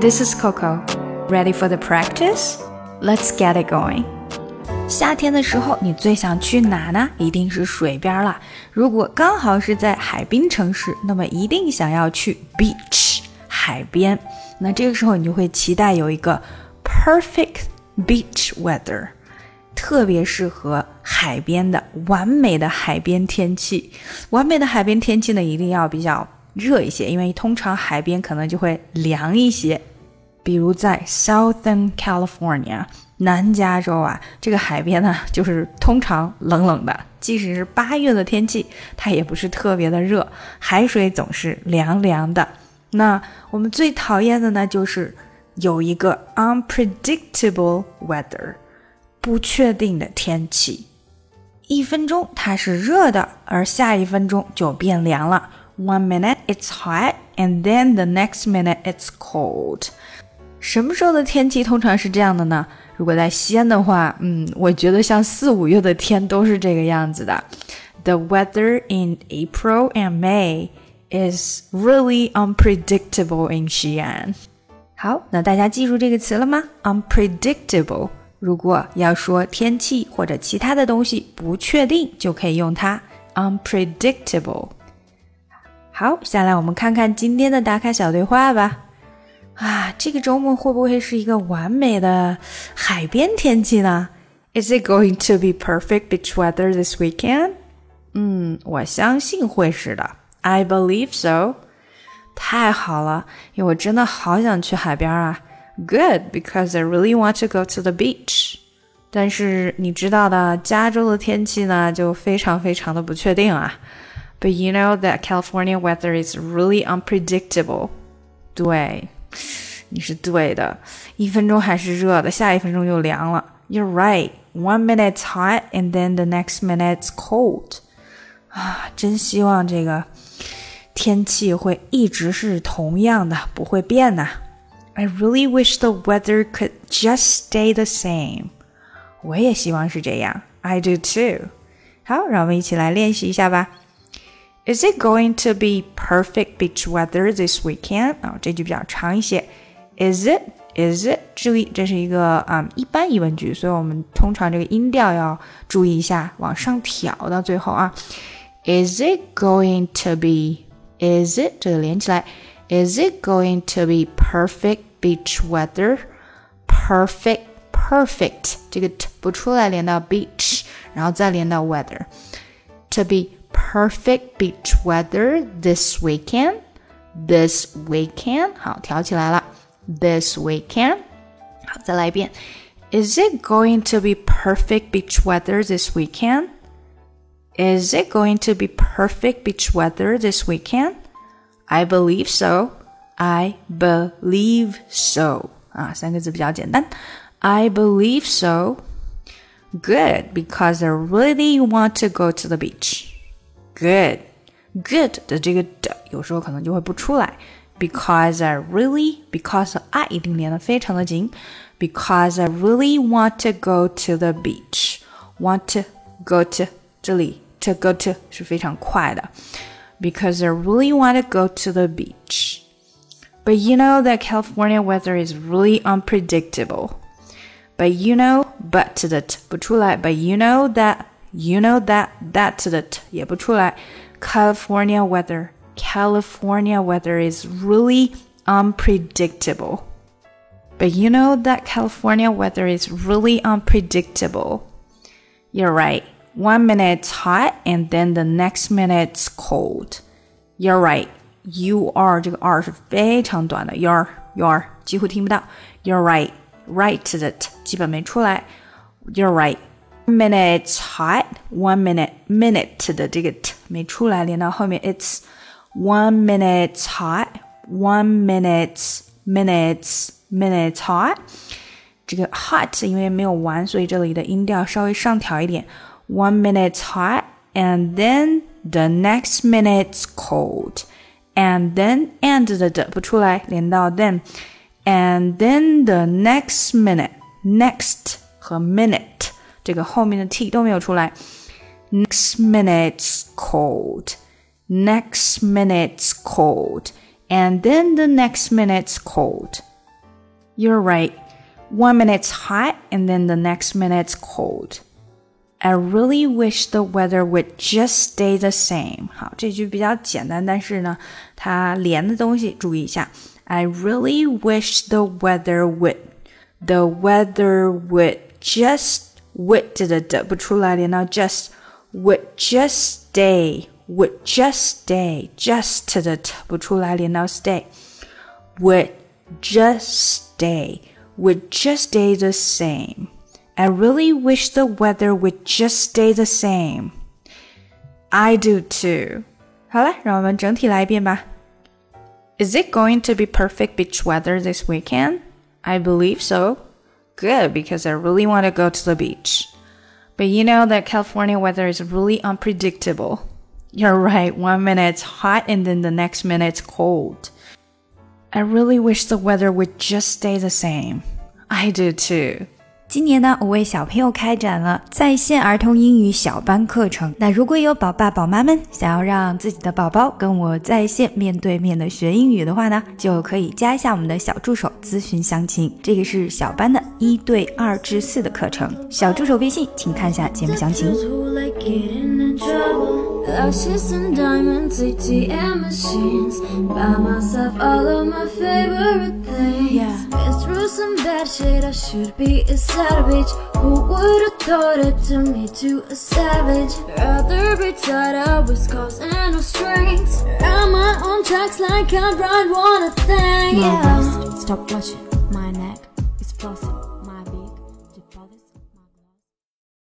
This is Coco. Ready for the practice? Let's get it going. 夏天的时候，你最想去哪呢？一定是水边了。如果刚好是在海滨城市，那么一定想要去 beach 海边。那这个时候你就会期待有一个 perfect beach weather，特别适合海边的完美的海边天气。完美的海边天气呢，一定要比较热一些，因为通常海边可能就会凉一些。比如在 Southern California 南加州啊，这个海边呢，就是通常冷冷的，即使是八月的天气，它也不是特别的热，海水总是凉凉的。那我们最讨厌的呢，就是有一个 unpredictable weather，不确定的天气。一分钟它是热的，而下一分钟就变凉了。One minute it's hot, and then the next minute it's cold. 什么时候的天气通常是这样的呢？如果在西安的话，嗯，我觉得像四五月的天都是这个样子的。The weather in April and May is really unpredictable in Xi'an。好，那大家记住这个词了吗？Unpredictable。如果要说天气或者其他的东西不确定，就可以用它。Unpredictable。好，下来我们看看今天的打卡小对话吧。啊，这个周末会不会是一个完美的海边天气呢？Is it going to be perfect beach weather this weekend？嗯，我相信会是的。I believe so。太好了，因为我真的好想去海边啊。Good, because I really want to go to the beach。但是你知道的，加州的天气呢就非常非常的不确定啊。But you know that California weather is really unpredictable。对。 你是对的，一分钟还是热的，下一分钟又凉了。You're right. One minute's hot, and then the next minute's cold. 啊，真希望这个天气会一直是同样的，不会变呐。I really wish the weather could just stay the same. 我也希望是这样。I do too. 好，让我们一起来练习一下吧。Is it going to be perfect beach weather this weekend？啊，这句比较长一些。Is it? Is it？注意，这是一个啊、嗯、一般疑问句，所以我们通常这个音调要注意一下，往上挑到最后啊。Is it going to be? Is it 这个连起来？Is it going to be perfect beach weather? Perfect, perfect，这个 t 不出来，连到 beach，然后再连到 weather。To be perfect beach weather this weekend. This weekend，好，挑起来了。This weekend，好，再来一遍。Is it going to be perfect beach weather this weekend? Is it going to be perfect beach weather this weekend? I believe so. I believe so. 啊，三个字比较简单。I believe so. Good, because I really want to go to the beach. Good, good 的这个的有时候可能就会不出来，because I really because I 一定连的非常的紧，because I really want to go to the beach. Want to go to 这里 to go to 是非常快的，because I really want to go to the beach. But you know that California weather is really unpredictable. But you know, but 的 t 不出来，but you know that you know that that 的 t 也不出来。California weather, California weather is really unpredictable. But you know that California weather is really unpredictable. You're right. One minute it's hot and then the next minute it's cold. You're right. You are 这个 are 是非常短的，you're you're 几乎听不到。You're right. Right 的 t 基本没出来。You're right. Minute it's hot. One minute minute 的这个 t 没出来，连到后面 it's one minute it's hot. One minute minutes minutes hot. 这个 hot 因为没有完，所以这里的音调稍微上调一点。One minute it's hot, and then the next minute's cold, and then and 的的不出来，连到 then。and then the next minute, next 和 minute 这个后面的 t 都没有出来。Next minute's cold, next minute's cold, and then the next minute's cold. You're right. One minute's hot and then the next minute's cold. I really wish the weather would just stay the same. 好，这句比较简单，但是呢，它连的东西注意一下。I really wish the weather would, the weather would just would 这个的不出来，连到 just would just stay, would just stay, just 的不出来，连到 stay, would just stay, would just stay the same. I really wish the weather would just stay the same. I do too. 好了，让我们整体来一遍吧。Is it going to be perfect beach weather this weekend? I believe so. Good, because I really want to go to the beach. But you know that California weather is really unpredictable. You're right, one minute it's hot and then the next minute it's cold. I really wish the weather would just stay the same. I do too. 今年呢，我为小朋友开展了在线儿童英语小班课程。那如果有宝爸宝妈们想要让自己的宝宝跟我在线面对面的学英语的话呢，就可以加一下我们的小助手咨询详情。这个是小班的一对二至四的课程，小助手微信请看一下节目详情。Lashes and diamonds, ATM machines. Buy myself all of my favorite things. Yeah. Been through some bad shit, I should be a savage. Who would've thought it to me to a savage? Rather be tied up with scars and no strings. Run my own tracks like I ride one a thing. Yeah. Stop watching